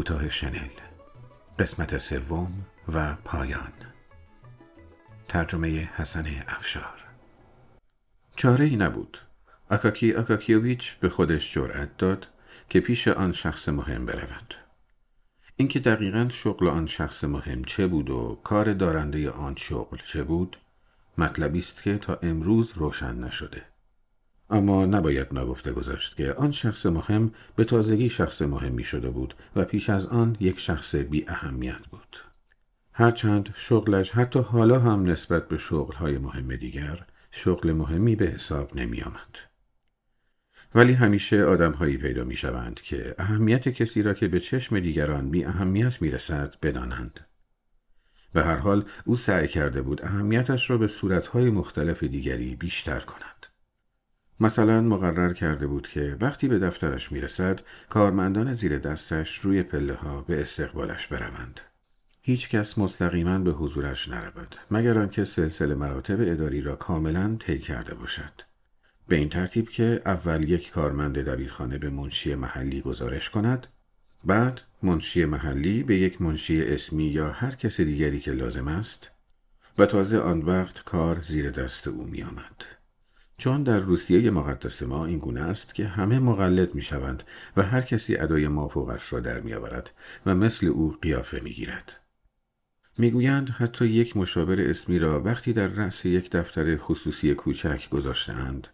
کوتاه شنل قسمت سوم و پایان. ترجمه حسن افشار. چاره ای نبود. آکاکی آکاکیوویچ به خودش جرأت داد که پیش آن شخص مهم برود. اینکه دقیقا شغل آن شخص مهم چه بود و کار دارنده آن شغل چه بود مطلبی است که تا امروز روشن نشده. اما نباید نگفته گذاشت که آن شخص مهم به تازگی شخص مهمی شده بود و پیش از آن یک شخص بی اهمیت بود. هرچند شغلش حتی حالا هم نسبت به شغلهای مهم دیگر شغل مهمی به حساب نمی آمد. ولی همیشه آدمهایی پیدا می شوند که اهمیت کسی را که به چشم دیگران بی اهمیت می رسد بدانند. به هر حال او سعی کرده بود اهمیتش را به صورتهای مختلف دیگری بیشتر کند. مثلا مقرر کرده بود که وقتی به دفترش می‌رسد کارمندان زیر دستش روی پله ها به استقبالش بروند. هیچ کس مستقیما به حضورش نرود مگر آنکه سلسله مراتب اداری را کاملا طی کرده باشد. به این ترتیب که اول یک کارمند دبیرخانه به منشی محلی گزارش کند بعد منشی محلی به یک منشی اسمی یا هر کس دیگری که لازم است و تازه آن وقت کار زیر دست او می آمد. چون در روسیه مقدس ما این گونه است که همه مقلد می شوند و هر کسی ادای مافوقش را در می آورد و مثل او قیافه می گیرد. می‌گویند حتی یک مشاور اسمی را وقتی در رأس یک دفتر خصوصی کوچک گذاشتند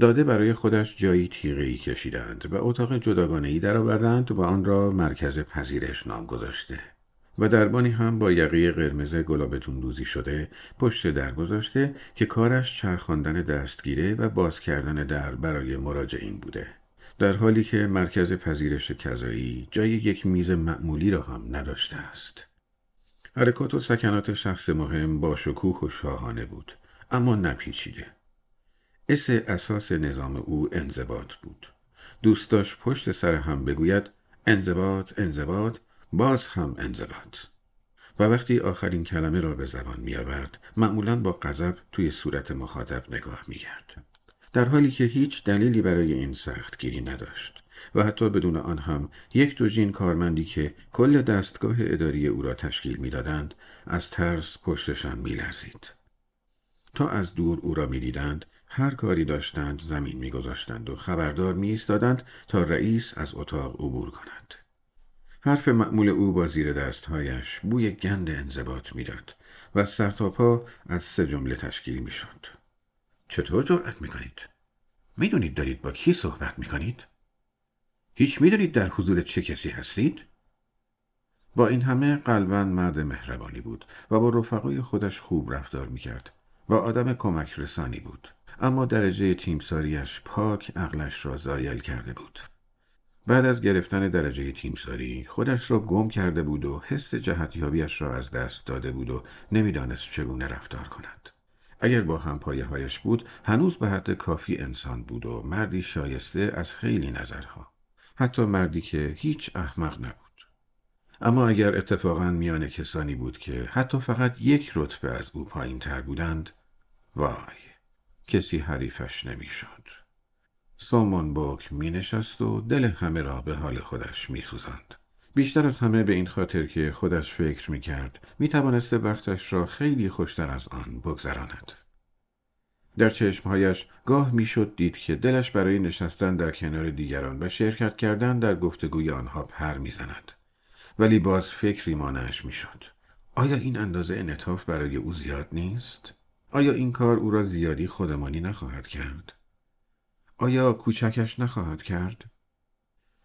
داده برای خودش جایی تیغه‌ای کشیدند و اتاق جداگانه ای درآوردند و آن را مرکز پذیرش نام گذاشته. و دربانی هم با یقی قرمز گلابتون دوزی شده پشت در گذاشته که کارش چرخاندن دستگیره و باز کردن در برای مراجعین بوده. در حالی که مرکز پذیرش کذایی جای یک میز معمولی را هم نداشته است. حرکات و سکنات شخص مهم با شکوه و شاهانه بود اما نپیچیده. اس اساس نظام او انضباط بود. دوست داشت پشت سر هم بگوید انضباط انضباط باز هم انضباط و وقتی آخرین کلمه را به زبان می آورد معمولا با غضب توی صورت مخاطب نگاه می کرد. در حالی که هیچ دلیلی برای این سخت گیری نداشت و حتی بدون آن هم یک دوژین کارمندی که کل دستگاه اداری او را تشکیل می‌دادند از ترس پشتشان میلرزید. تا از دور او را می‌دیدند هر کاری داشتند زمین میگذاشتند و خبردار می تا رئیس از اتاق عبور کند. حرف معمول او با زیر دستهایش بوی گند انضباط می‌داد و سرتاپا از سه جمله تشکیل می‌شد. چطور جرأت می‌کنید؟ می‌دونید دارید با کی صحبت می‌کنید؟ هیچ می‌دونید در حضور چه کسی هستید؟ با این همه قلبا مرد مهربانی بود و با رفقای خودش خوب رفتار می‌کرد و آدم کمک رسانی بود اما درجه تیمساریش پاک عقلش را زایل کرده بود بعد از گرفتن درجه تیمساری خودش را گم کرده بود و حس جهتیابیش را از دست داده بود و نمی‌دانست چگونه رفتار کند. اگر با همپایه هایش بود هنوز به حد کافی انسان بود و مردی شایسته از خیلی نظرها. حتی مردی که هیچ احمق نبود. اما اگر اتفاقا میان کسانی بود که حتی فقط یک رتبه از او پایین تر بودند وای کسی حریفش نمی‌شد. سامان باک می نشست و دل همه را به حال خودش می سوزند. بیشتر از همه به این خاطر که خودش فکر می کرد می توانسته وقتش را خیلی خوشتر از آن بگذراند. در چشمهایش گاه می‌شد دید که دلش برای نشستن در کنار دیگران و شرکت کردن در گفتگوی آنها پر می‌زند ولی باز فکری مانعش می‌شد آیا این اندازه انعطاف برای او زیاد نیست آیا این کار او را زیادی خودمانی نخواهد کرد آیا کوچکش نخواهد کرد؟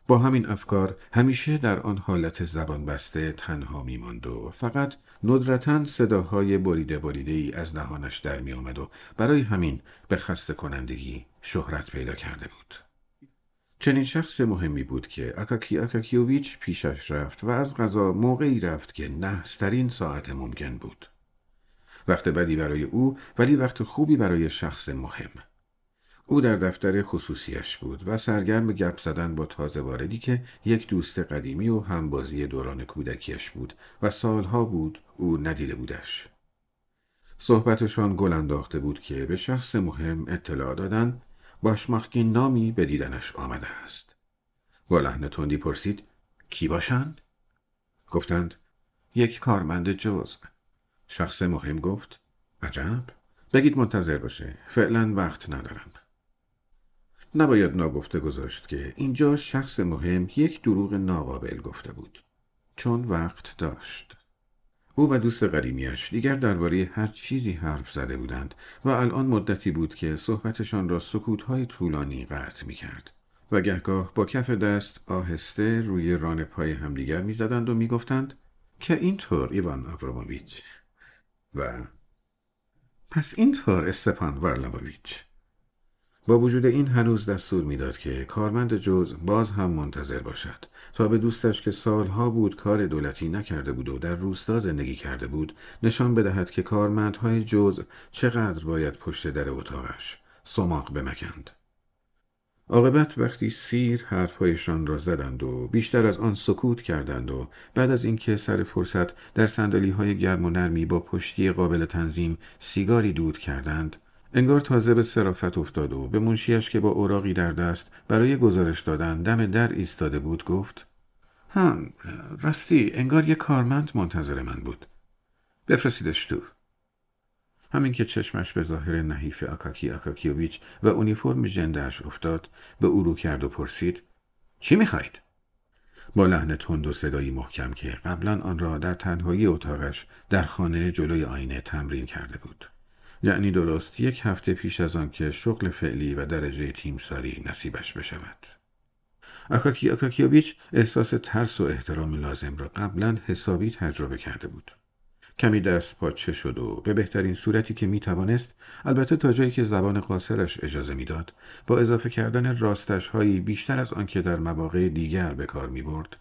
با همین افکار همیشه در آن حالت زبان بسته تنها می ماند و فقط ندرتا صداهای بریده بریده ای از دهانش در می آمد و برای همین به خسته کنندگی شهرت پیدا کرده بود. چنین شخص مهمی بود که اکاکی اکاکیوویچ پیشش رفت و از غذا موقعی رفت که نحسترین ساعت ممکن بود. وقت بدی برای او ولی وقت خوبی برای شخص مهم. او در دفتر خصوصیش بود و سرگرم گپ زدن با تازه واردی که یک دوست قدیمی و همبازی دوران کودکیش بود و سالها بود او ندیده بودش. صحبتشان گل انداخته بود که به شخص مهم اطلاع دادن باشمخکین نامی به دیدنش آمده است. با لحن تندی پرسید کی باشند؟ گفتند یک کارمند جز شخص مهم گفت عجب بگید منتظر باشه فعلا وقت ندارم نباید ناگفته گذاشت که اینجا شخص مهم یک دروغ ناقابل گفته بود. چون وقت داشت. او و دوست قدیمیش دیگر درباره هر چیزی حرف زده بودند و الان مدتی بود که صحبتشان را سکوتهای طولانی قطع می کرد و گهگاه با کف دست آهسته روی ران پای همدیگر می‌زدند و می‌گفتند که اینطور ایوان آبراموویچ و پس اینطور استفان وارلاموویچ با وجود این هنوز دستور می‌داد که کارمند جز باز هم منتظر باشد تا به دوستش که سالها بود کار دولتی نکرده بود و در روستا زندگی کرده بود نشان بدهد که کارمندهای جز چقدر باید پشت در اتاقش سماق بمکند. عاقبت وقتی سیر حرفهایشان را زدند و بیشتر از آن سکوت کردند و بعد از اینکه سر فرصت در سندلی های گرم و نرمی با پشتی قابل تنظیم سیگاری دود کردند انگار تازه به صرافت افتاد و به منشیش که با اوراقی در دست برای گزارش دادن دم در ایستاده بود گفت هم راستی انگار یک کارمند منتظر من بود. بفرستیدش تو. همین که چشمش به ظاهر نحیف آکاکی آکاکیوویچ و اونیفرم جندهش افتاد به او رو کرد و پرسید چی می‌خواید؟ با لحن تند و صدایی محکم که قبلا آن را در تنهایی اتاقش در خانه جلوی آینه تمرین کرده بود. یعنی درست یک هفته پیش از آن که شغل فعلی و درجه تیمساری نصیبش بشود. آکاکی آکاکیوویچ احساس ترس و احترام لازم را قبلا حسابی تجربه کرده بود. کمی دست پاچه شد و به بهترین صورتی که می توانست البته تا جایی که زبان قاصرش اجازه می‌داد با اضافه کردن راستش هایی بیشتر از آنکه در مواقع دیگر به کار می برد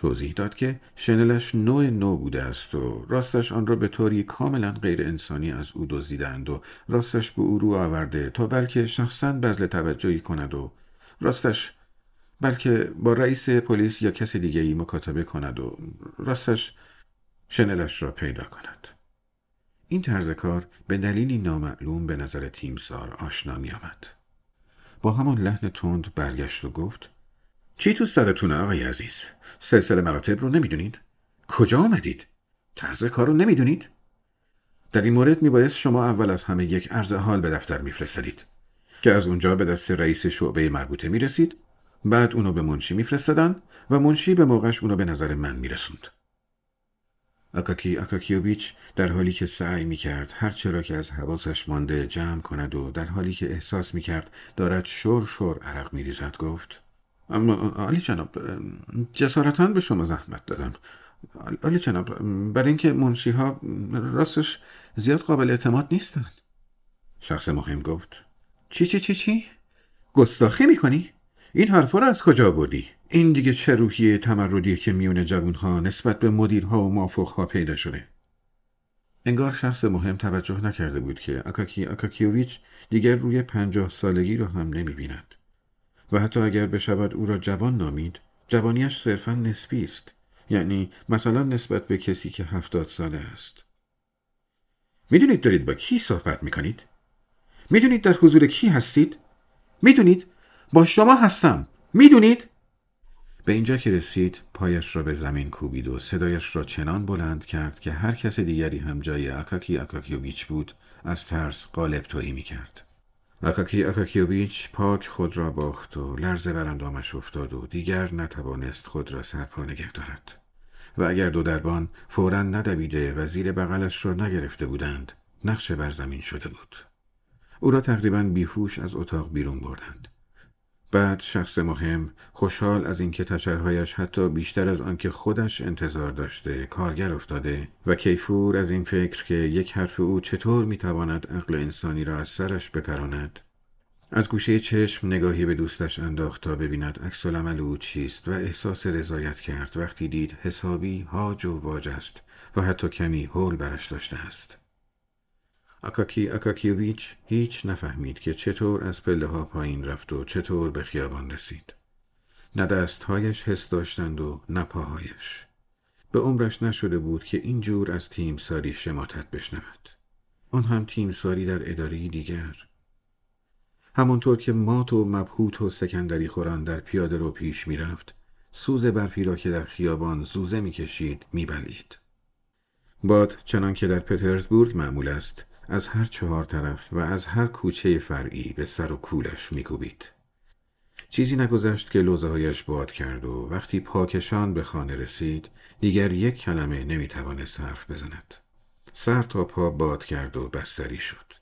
توضیح داد که شنلش نوع نو بوده است و راستش آن را به طوری کاملا غیر انسانی از او دزدیدند و راستش به او رو آورده تا بلکه شخصا بذل توجهی کند و راستش بلکه با رئیس پلیس یا کسی دیگه ای مکاتبه کند و راستش شنلش را پیدا کند. این طرز کار به دلیلی نامعلوم به نظر تیمسار آشنا می آمد. با همان لحن تند برگشت و گفت چی تو سرتونه آقای عزیز؟ سلسله مراتب رو نمی‌دونید؟ کجا آمدید؟ طرز کار رو نمی‌دونید؟ در این مورد میبایست شما اول از همه یک عرض حال به دفتر میفرستدید که از اونجا به دست رئیس شعبه مربوطه می‌رسید بعد اونو به منشی میفرستدن و منشی به موقعش اونو به نظر من میرسوند آکاکی آکاکیوویچ در حالی که سعی می کرد هر چرا که از حواسش مانده جمع کند و در حالی که احساس می کرد دارد شور شور عرق می ریزد گفت اما عالی جناب جسارتان به شما زحمت دادم عالی جناب برای اینکه منشی ها راستش زیاد قابل اعتماد نیستند شخص مهم گفت چی چی چی چی؟ گستاخی می‌کنی؟ این حرفا رو از کجا بردی؟ این دیگه چه روحیه تمردیه که میون جوونها نسبت به مدیرها و مافوقها پیدا شده انگار شخص مهم توجه نکرده بود که اکاکی اکاکیوویچ دیگر روی پنجاه سالگی را هم نمی بیند. و حتی اگر بشود او را جوان نامید جوانیش صرفا نسبی است یعنی مثلا نسبت به کسی که هفتاد ساله است می‌دونید دارید با کی صحبت می‌کنید؟ می‌دونید در حضور کی هستید؟ می‌دونید؟ با شما هستم می‌دونید؟ به اینجا که رسید پایش را به زمین کوبید و صدایش را چنان بلند کرد که هر کس دیگری هم جای اکاکی اکاکیوویچ بود از ترس قالب تویی می کرد. اکاکی اکاکیوویچ پاک خود را باخت و لرزه بر اندامش افتاد و دیگر نتوانست خود را سرپا نگه دارد. و اگر دو دربان فورا ندویده و زیر بغلش را نگرفته بودند نقشه بر زمین شده بود. او را تقریبا بیهوش از اتاق بیرون بردند. بعد شخص مهم خوشحال از اینکه تشرهایش حتی بیشتر از آنکه خودش انتظار داشته کارگر افتاده و کیفور از این فکر که یک حرف او چطور می‌تواند عقل انسانی را از سرش بپراند. از گوشه چشم نگاهی به دوستش انداخت تا ببیند عکس او چیست و احساس رضایت کرد. وقتی دید حسابی هاج و واج است و حتی کمی حول برش داشته است. آکاکی آکاکیوویچ هیچ نفهمید که چطور از پله ها پایین رفت و چطور به خیابان رسید. نه دستهایش حس داشتند و نه پاهایش. به عمرش نشده بود که اینجور از تیم ساری شماتت بشنود. آن هم تیم ساری در اداره دیگر. همانطور که مات و مبهوت و سکندری خوران در پیاده رو پیش می‌رفت سوز برفی را که در خیابان زوزه می‌کشید میبلید باد چنان که در پترزبورگ معمول است از هر چهار طرف و از هر کوچه فرعی به سر و کولش میکوبید. چیزی نگذشت که لوزهایش باد کرد و وقتی پاکشان به خانه رسید دیگر یک کلمه نمی‌توانست حرف بزند. سر تا پا باد کرد و بستری شد.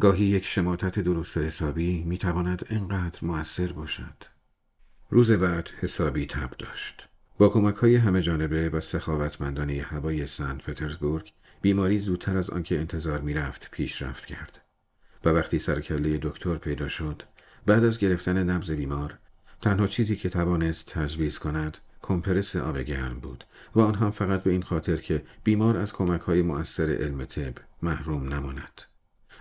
گاهی یک شماتت درست حسابی می‌تواند انقدر موثر باشد. روز بعد حسابی تب داشت. با کمک های همه جانبه و سخاوتمندانه هوای سنت پترزبورگ بیماری زودتر از آنکه انتظار می‌رفت پیشرفت کرد. و وقتی سرکله دکتر پیدا شد بعد از گرفتن نبز بیمار تنها چیزی که توانست تجویز کند کمپرس آب گرم بود و آن هم فقط به این خاطر که بیمار از کمک های مؤثر علم طب محروم نماند.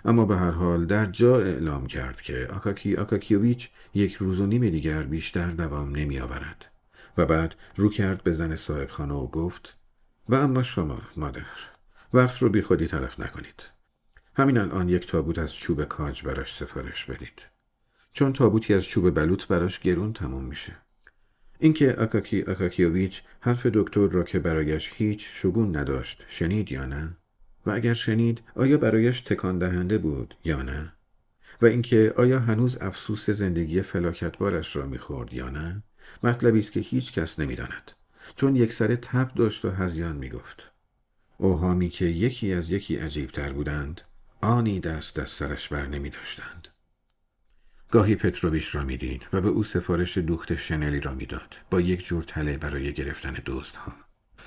اما به هر حال در جا اعلام کرد که آکاکی آکاکیوویچ یک روز و نیم دیگر بیشتر دوام نمی آورد و بعد رو کرد به زن صاحبخانه و گفت و اما شما مادر؟ وقت رو بی خودی طرف نکنید. همین الان یک تابوت از چوب کاج براش سفارش بدید. چون تابوتی از چوب بلوط براش گرون تموم میشه. اینکه آکاکی آکاکیوویچ حرف دکتر را که برایش هیچ شگون نداشت شنید یا نه؟ و اگر شنید آیا برایش تکان دهنده بود یا نه؟ و اینکه آیا هنوز افسوس زندگی فلاکتبارش را می‌خورد یا نه؟ مطلبی است که هیچ کس نمی‌داند. چون یک سر تب داشت و هزیان می‌گفت. اوهامی که یکی از یکی عجیبتر بودند آنی دست از سرش بر نمی داشتند. گاهی پتروویش را می‌دید و به او سفارش دوخت شنلی را می‌داد با یک جور تله برای گرفتن ها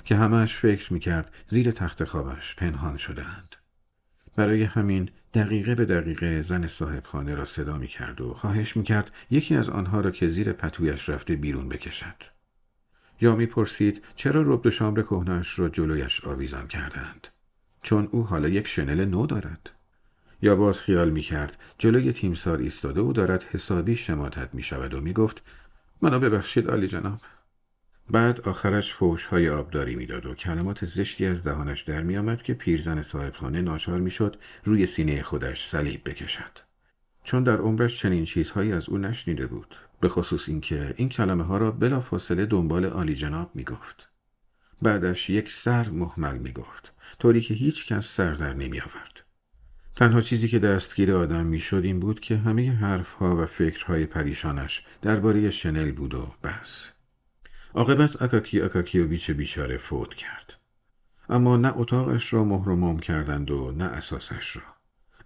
که همش فکر می‌کرد زیر تخت خوابش پنهان شدهاند برای همین دقیقه به دقیقه زن صاحب خانه را صدا می‌کرد و خواهش می‌کرد یکی از آنها را که زیر پتویش رفته بیرون بکشد یا می‌پرسید چرا رب شامر کهنهاش را جلویش آویزان کردند؟ چون او حالا یک شنل نو دارد. یا باز خیال می کرد جلوی تیمسار ایستاده و دارد حسابی شماتت می شود و می گفت منو ببخشید عالی جناب. بعد آخرش فوش های آبداری می‌داد و کلمات زشتی از دهانش در می آمد که پیرزن صاحبخانه ناچار می‌شد روی سینه خودش صلیب بکشد. چون در عمرش چنین چیزهایی از او نشنیده بود. به خصوص اینکه این کلمه ها را بلا فاصله دنبال عالی جناب می گفت. بعدش یک سر محمل می گفت طوری که هیچ کس سر در نمی آورد. تنها چیزی که دستگیر آدم می‌شد این بود که همه حرفها و فکرهای پریشانش درباره شنل بود و بس. عاقبت اکاکی اکاکیوویچ بیچاره فوت کرد. اما نه اتاقش را مهر کردند و نه اساسش را.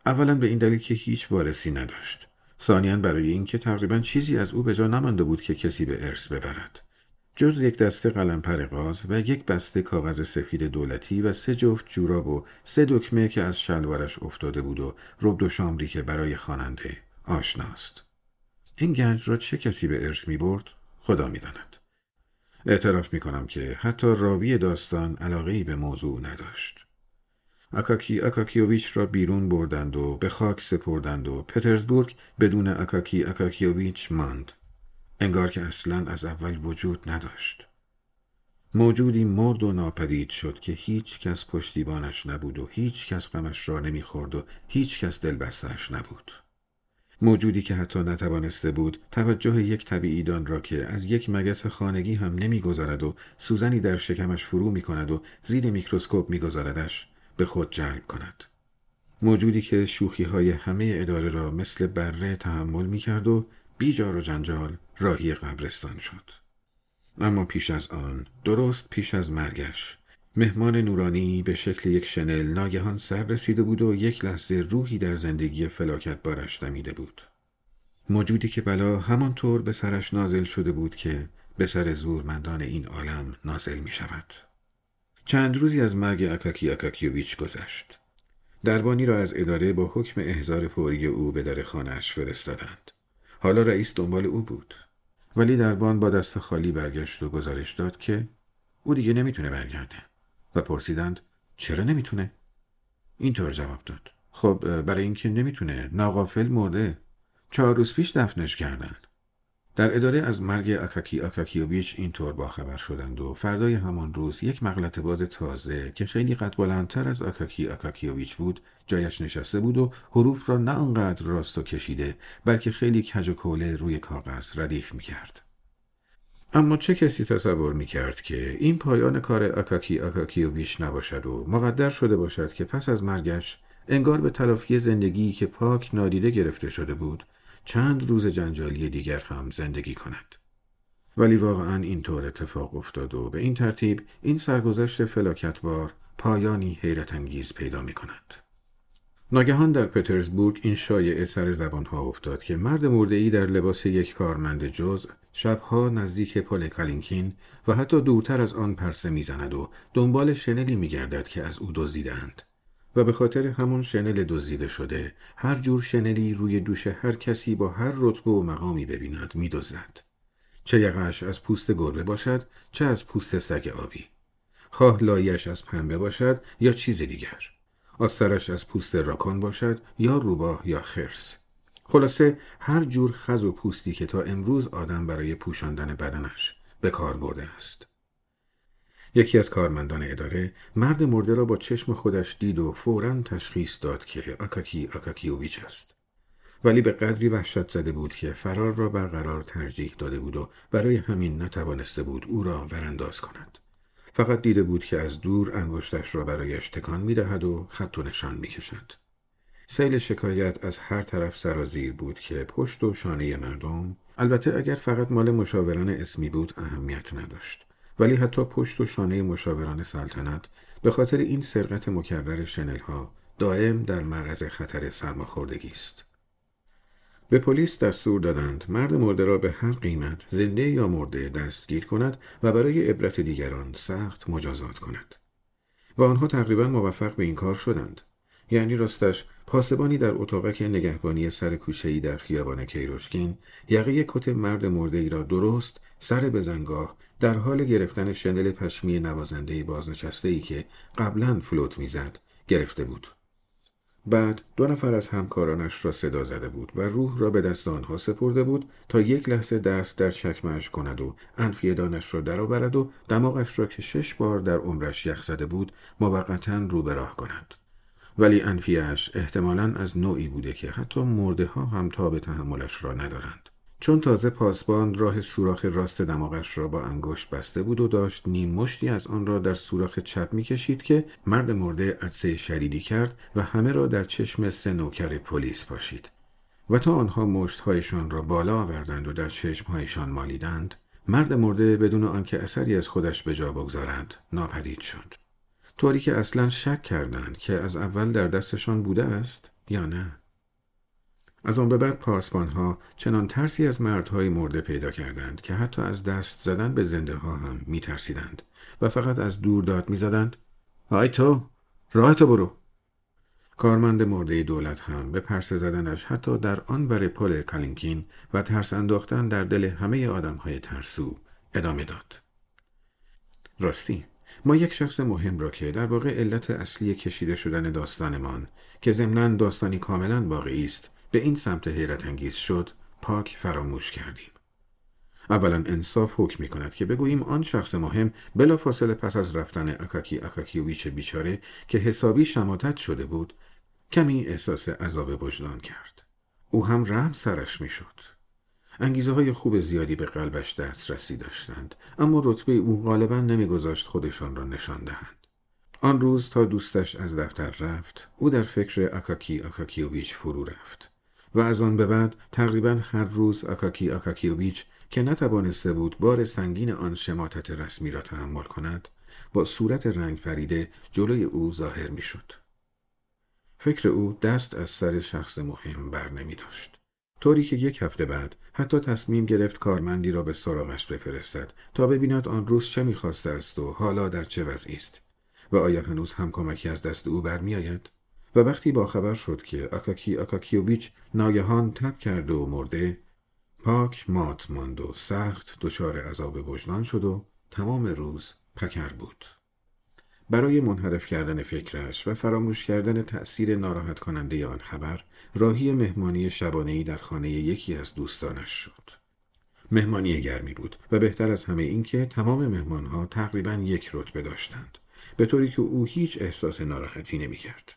اولا به این دلیل که هیچ وارسی نداشت. ثانیا برای اینکه تقریبا چیزی از او به جا نمانده بود که کسی به ارث ببرد. جز یک دسته قلم پر غاز و یک بسته کاغذ سفید دولتی و سه جفت جوراب و سه دکمه که از شلوارش افتاده بود و ربدوشامبری که برای خواننده آشناست. این گنج را چه کسی به ارث می برد؟ خدا می داند. اعتراف می کنم که حتی راوی داستان علاقه به موضوع نداشت. اکاکی اکاکیوویچ را بیرون بردند و به خاک سپردند و پترزبورگ بدون اکاکی اکاکیوویچ ماند. انگار که اصلا از اول وجود نداشت. موجودی مرد و ناپدید شد که هیچ کس پشتیبانش نبود و هیچ کس غمش را نمی‌خورد و هیچ کس دلبستش نبود. موجودی که حتی نتوانسته بود توجه یک طبیعیدان را که از یک مگس خانگی هم نمی‌گذارد و سوزنی در شکمش فرو می کند و زیر میکروسکوپ میگذاردش به خود جلب کند. موجودی که شوخی های همه اداره را مثل بره تحمل می کرد و بی جار و جنجال راهی قبرستان شد. اما پیش از آن درست پیش از مرگش مهمان نورانی به شکل یک شنل ناگهان سر رسیده بود و یک لحظه روحی در زندگی فلاکت بارش دمیده بود. موجودی که بلا همانطور به سرش نازل شده بود که به سر زورمندان این عالم نازل می شود. چند روزی از مرگ اکاکی اکاکیوویچ گذشت. دربانی را از اداره با حکم احضار فوری او به در خانهاش فرستادند. حالا رئیس دنبال او بود. ولی دربان با دست خالی برگشت و گزارش داد که او دیگه نمی‌تونه برگرده. و پرسیدند چرا نمی‌تونه؟ اینطور جواب داد. خب برای اینکه نمی‌تونه ناغافل مرده. چهار روز پیش دفنش کردن. در اداره از مرگ اکاکی اکاکیوویچ اینطور باخبر شدند و فردای همان روز یک مغلط باز تازه که خیلی قد بلندتر از اکاکی اکاکیوویچ بود جایش نشسته بود و حروف را نه آنقدر راست و کشیده بلکه خیلی کج و کوله روی کاغذ ردیف می‌کرد. اما چه کسی تصور می کرد که این پایان کار و بیش نباشد و مقدر شده باشد که پس از مرگش انگار به تلافی زندگی که پاک نادیده گرفته شده بود چند روز جنجالی دیگر هم زندگی کند. ولی واقعا اینطور اتفاق افتاد و به این ترتیب این سرگذشت فلاکتبار پایانی حیرت انگیز پیدا می کند. ناگهان در پترزبورگ این شایعه سر زبانها افتاد که مرد مرده در لباس یک کارمند جز شبها نزدیک پل کالینکین و حتی دورتر از آن پرسه می‌زند و دنبال شنلی میگردد که از او دزدیدند و به خاطر همون شنل دزدیده شده هر جور شنلی روی دوش هر کسی با هر رتبه و مقامی ببیند میدزدد چه یقش از پوست گربه باشد چه از پوست سگ آبی. خواه لایش از پنبه باشد یا چیز دیگر. آسترش از پوست راکان باشد یا روباه یا خرس. خلاصه هر جور خز و پوستی که تا امروز آدم برای پوشاندن بدنش به کار برده است. یکی از کارمندان اداره مرد مرده را با چشم خودش دید و فورا تشخیص داد که آکاکی آکاکیوویچ است. ولی به قدری وحشت زده بود که فرار را برقرار ترجیح داده بود و برای همین نتوانسته بود او را ورانداز کند. فقط دیده بود که از دور انگشتش را برایش تکان می دهد و خط و نشان می کشد. سیل شکایت از هر طرف سرازیر بود که پشت و شانه مردم البته اگر فقط مال مشاوران اسمی بود اهمیت نداشت. ولی حتی پشت و شانه مشاوران سلطنت به خاطر این سرقت مکرر شنل ها دائم در معرض خطر سرماخوردگی است. به پلیس دستور دادند مرد مرده را به هر قیمت زنده یا مرده دستگیر کند و برای عبرت دیگران سخت مجازات کند. و آنها تقریبا موفق به این کار شدند. یعنی راستش پاسبانی در اتاقک نگهبانی سر کوچهای در خیابان کیروشکین یقه کت مرد مرده ای را درست سر بزنگاه در حال گرفتن شنل پشمی نوازنده بازنشسته ای که قبلا فلوت می‌زد گرفته بود. بعد دو نفر از همکارانش را صدا زده بود و روح را به دست آنها سپرده بود تا یک لحظه دست در چکمش کند و انفیدانش را درآورد و دماغش را که شش بار در عمرش یخ زده بود موقتا رو به راه کند ولی انفیش احتمالا از نوعی بوده که حتی مرده ها هم تا به تحملش را ندارند. چون تازه پاسبان راه سوراخ راست دماغش را با انگشت بسته بود و داشت نیم مشتی از آن را در سوراخ چپ می‌کشید که مرد مرده عدسه شریدی کرد و همه را در چشم سه نوکر پلیس پاشید. و تا آنها مشتهایشان را بالا آوردند و در چشمهایشان مالیدند مرد مرده بدون آنکه اثری از خودش به جا بگذارند ناپدید شد. طوری که اصلا شک کردند که از اول در دستشان بوده است یا نه. از آن به بعد پاسبان ها چنان ترسی از مردهای مرده پیدا کردند که حتی از دست زدن به زنده ها هم می ترسیدند و فقط از دور داد می زدند آی تو راه تو برو. کارمند مرده دولت هم به پرسه زدنش حتی در آن بر پل کالینکین و ترس انداختن در دل همه آدم های ترسو ادامه داد. راستی. ما یک شخص مهم را که در واقع علت اصلی کشیده شدن داستانمان که ضمنا داستانی کاملا واقعی است به این سمت حیرت انگیز شد پاک فراموش کردیم. اولا انصاف حکم می کند که بگوییم آن شخص مهم بلا فاصله پس از رفتن اکاکی اکاکیویچ بیچاره که حسابی شماتت شده بود کمی احساس عذاب وجدان کرد. او هم رحم سرش می شد. انگیزه های خوب زیادی به قلبش دسترسی داشتند اما رتبه او غالبا نمیگذاشت خودشان را نشان دهند. آن روز تا دوستش از دفتر رفت او در فکر اکاکی اکاکیوویچ فرو رفت. و از آن به بعد تقریبا هر روز آکاکی آکاکیوویچ که نتوانسته بود بار سنگین آن شماتت رسمی را تحمل کند با صورت رنگ فریده جلوی او ظاهر می‌شد. فکر او دست از سر شخص مهم بر نمی داشت. طوری که یک هفته بعد حتی تصمیم گرفت کارمندی را به سراغش بفرستد تا ببیند آن روز چه می‌خواسته است و حالا در چه وضعی است و آیا هنوز هم کمکی از دست او برمیآید؟ و وقتی با خبر شد که آکاکی آکاکیوویچ ناگهان تب کرده و مرده پاک مات ماند و سخت دچار عذاب وجدان شد و تمام روز پکر بود. برای منحرف کردن فکرش و فراموش کردن تأثیر ناراحت کننده آن خبر راهی مهمانی شبانهی در خانه یکی از دوستانش شد مهمانی گرمی بود و بهتر از همه این که تمام مهمانها تقریبا یک رتبه داشتند به طوری که او هیچ احساس ناراحتی نمی کرد.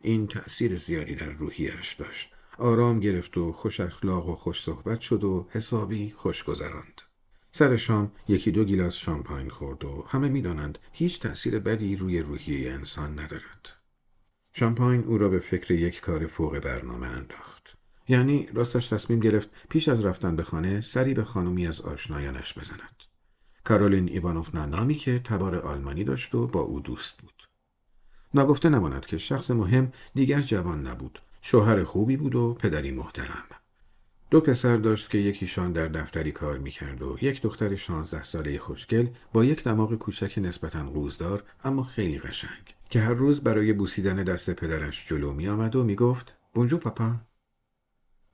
این تأثیر زیادی در روحیش داشت. آرام گرفت و خوش اخلاق و خوش صحبت شد و حسابی خوش گذراند. سر شام یکی دو گیلاس شامپاین خورد و همه می‌دانند هیچ تأثیر بدی روی روحیه انسان ندارد. شامپاین او را به فکر یک کار فوق برنامه انداخت. یعنی راستش تصمیم گرفت پیش از رفتن به خانه سری به خانمی از آشنایانش بزند. کارولین ایوانوفنا نامی که تبار آلمانی داشت و با او دوست بود. ناگفته نماند که شخص مهم دیگر جوان نبود. شوهر خوبی بود و پدری محترم. دو پسر داشت که یکیشان در دفتری کار می‌کرد و یک دختر شانزده ساله خوشگل با یک دماغ کوچک نسبتا قوزدار اما خیلی قشنگ که هر روز برای بوسیدن دست پدرش جلو می آمد و می گفت بونجو پاپا.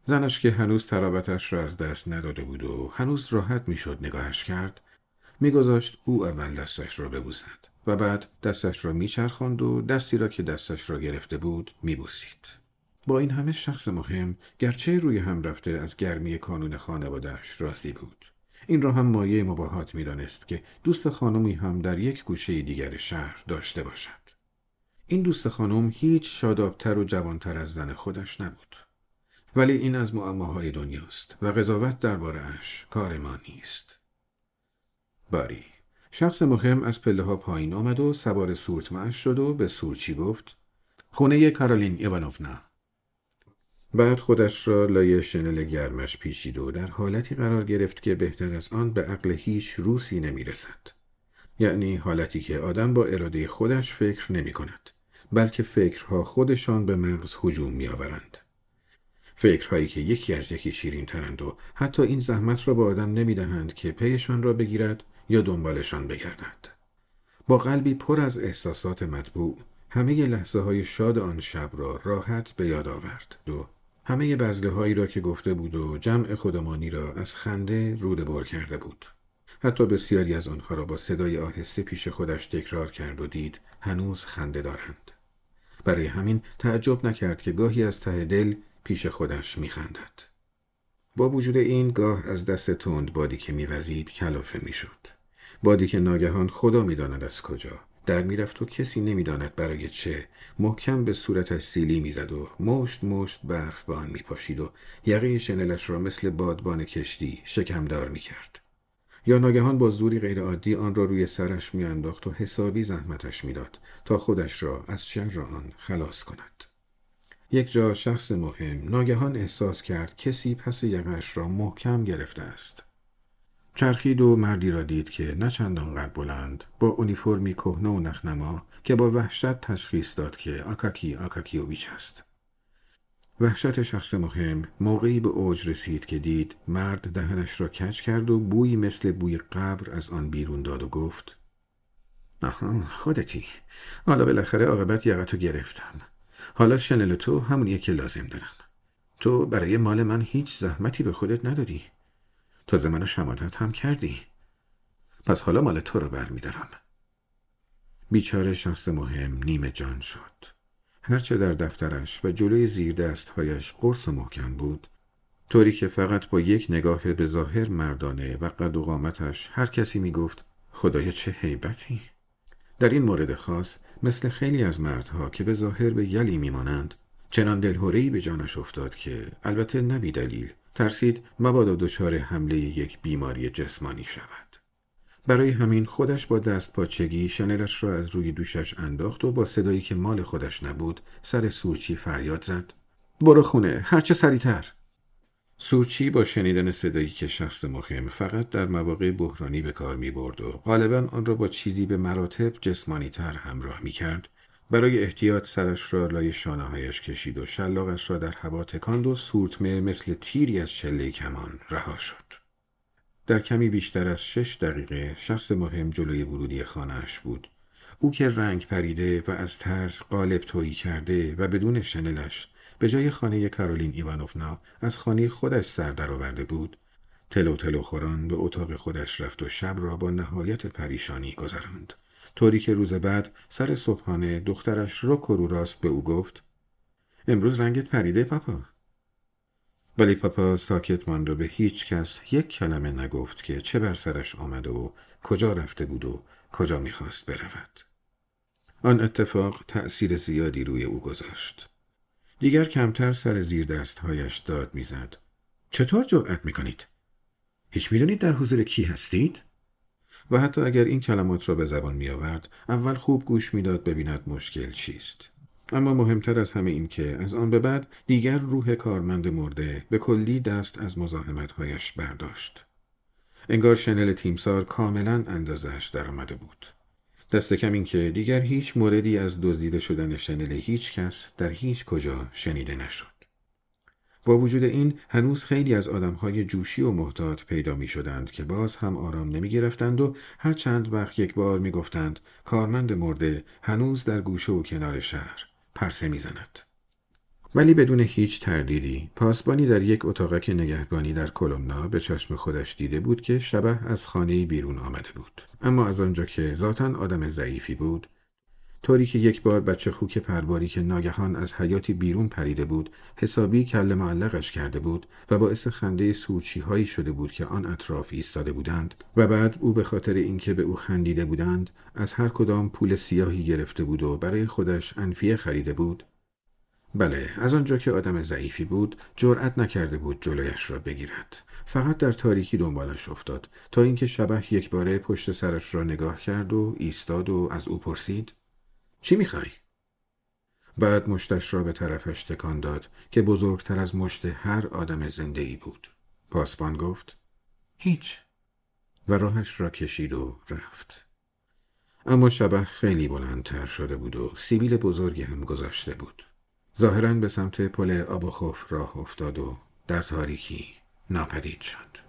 زنش که هنوز ترابتش را از دست نداده بود و هنوز راحت می‌شد نگاهش کرد میگذاشت او اول دستش را ببوسد و بعد دستش را میچرخاند و دستی را که دستش را گرفته بود میبوسید. با این همه شخص مهم گرچه روی هم رفته از گرمی کانون خانوادهش راضی بود. این را هم مایه مباهات می‌دانست که دوست خانمی هم در یک گوشه دیگر شهر داشته باشد. این دوست خانم هیچ شادابتر و جوانتر از زن خودش نبود. ولی این از معماهای دنیاست و قضاوت درباره اش کار ما نیست. باری. شخص مهم از پله ها پایین آمد و سوار سورتمش شد و به سورچی گفت؟ خونه کارولین ایوانوفنا. بعد خودش را لای شنل گرمش پیچید و در حالتی قرار گرفت که بهتر از آن به عقل هیچ روسی نمی رسد. یعنی حالتی که آدم با اراده خودش فکر نمی کند بلکه فکرها خودشان به مغز هجوم می آورند. فکرهایی که یکی از یکی شیرین ترند و حتی این زحمت را به آدم نمی دهند که پیشان را بگیرد یا دنبالشان بگردد. با قلبی پر از احساسات مطبوع همه لحظه های شاد آن شب را راحت به یاد آورد و همه بزله هایی را که گفته بود و جمع خودمانی را از خنده روده بر کرده بود. حتی بسیاری از آنها را با صدای آهسته پیش خودش تکرار کرد و دید هنوز خنده دارند. برای همین تعجب نکرد که گاهی از ته دل پیش خودش میخندد. با وجود این گاه از دست تند بادی که میوزید کلافه می‌شد. بادی که ناگهان خدا می‌داند از کجا در می‌رفت و کسی نمی‌داند برای چه. محکم به صورتش سیلی می‌زد و مشت مشت برف به آن میپاشید و یقه شنلش را مثل بادبان کشتی شکمدار می‌کرد. یا ناگهان با زوری غیرعادی آن را روی سرش میانداخت و حسابی زحمتش می‌داد تا خودش را از شر آن خلاص کند. یک جا شخص مهم ناگهان احساس کرد کسی پس یقش را محکم گرفته است. چرخید و مردی را دید که نه چندان قد بلند با اونیفرمی کهنه و نخنما که با وحشت تشخیص داد که آکاکی آکاکیوویچ است. وحشت شخص مهم موقعی به اوج رسید که دید مرد دهنش را کچ کرد و بویی مثل بوی قبر از آن بیرون داد و گفت آها خودتی. حالا بالاخره عاقبت یقتو گرفتم. حالا شنل تو همونیه که لازم دارم. تو برای مال من هیچ زحمتی به خودت ندادی تازه منو شماتت هم کردی. پس حالا مال تو رو برمیدارم. بیچاره شخص مهم نیمه جان شد. هرچه در دفترش و جلوی زیر دستهایش قرص و محکم بود طوری که فقط با یک نگاه به ظاهر مردانه و قد و قامتش هر کسی می‌گفت خدای چه حیبتی. در این مورد خاص مثل خیلی از مردها که به ظاهر به یلی میمانند چنان دلهورهای به جانش افتاد که البته نبی دلیل ترسید مبادا دچار حمله یک بیماری جسمانی شود. برای همین خودش با دست پاچگی شنلش را از روی دوشش انداخت و با صدایی که مال خودش نبود سر سورچی فریاد زد. برو خونه هرچه سریعتر. سورچی با شنیدن صدایی که شخص مهم فقط در مواقع بحرانی به کار می برد و غالبا آن را با چیزی به مراتب جسمانی تر همراه می کرد برای احتیاط سرش را لای شانه هایش کشید و شلاقش را در هوا تکاند و سورتمه مثل تیری از چله کمان رها شد. در کمی بیشتر از شش دقیقه شخص مهم جلوی ورودی خانهاش بود. او که رنگ پریده و از ترس قالب تویی کرده و بدون شنلش به جای خانه کارولین ایوانوفنا از خانه خودش سر درآورده بود تلو تلو خوران به اتاق خودش رفت و شب را با نهایت پریشانی گذراند. طوری که روز بعد سر صبحانه دخترش رو کرو راست به او گفت امروز رنگت پریده پاپا. ولی پاپا ساکت ماند و به هیچ کس یک کلمه نگفت که چه بر سرش آمده و کجا رفته بود و کجا می‌خواست برود. آن اتفاق تأثیر زیادی روی او گذاشت. دیگر کمتر سر زیر دستهایش داد می‌زد. چطور جرأت می‌کنید؟ هیچ می‌دونید در حضور کی هستید؟ و حتی اگر این کلمات را به زبان می آورد، اول خوب گوش می‌داد ببیند مشکل چیست. اما مهمتر از همه این که از آن به بعد دیگر روح کارمند مرده به کلی دست از مزاحمتهایش برداشت. انگار شنل تیمسار کاملا اندازش در آمده بود. دست کم این که دیگر هیچ موردی از دزدیده شدن شنل هیچ کس در هیچ کجا شنیده نشد. با وجود این هنوز خیلی از آدمهای جوشی و محتاط پیدا می شدند که باز هم آرام نمی گرفتند و هر چند وقت یک بار می گفتند کارمند مرده هنوز در گوشه و کنار شهر پرسه می زند. ولی بدون هیچ تردیدی پاسبانی در یک اتاقک نگهبانی در کلمنا به چشم خودش دیده بود که شبه از خانه بیرون آمده بود اما از آنجا که ذاتا آدم ضعیفی بود طوری که یک بار بچه خوک پرباری که ناگهان از حیاتی بیرون پریده بود حسابی کل معلقش کرده بود و باعث خنده سورچی هایی شده بود که آن اطراف ایستاده بودند و بعد او به خاطر اینکه به او خندیده بودند از هر کدام پول سیاهی گرفته بود و برای خودش انفیه خریده بود. بله از آنجا که آدم ضعیفی بود جرأت نکرده بود جلویش را بگیرد. فقط در تاریکی دنبالش افتاد تا اینکه شبه یک باره پشت سرش را نگاه کرد و ایستاد و از او پرسید چی می‌خوای؟ بعد مشتش را به طرفش تکان داد که بزرگتر از مشت هر آدم زنده ای بود. پاسبان گفت هیچ و راهش را کشید و رفت. اما شبه خیلی بلندتر شده بود و سیبیل بزرگی هم گذاشته بود. ظاهرا به سمت پل آباخوف راه افتاد و در تاریکی ناپدید شد.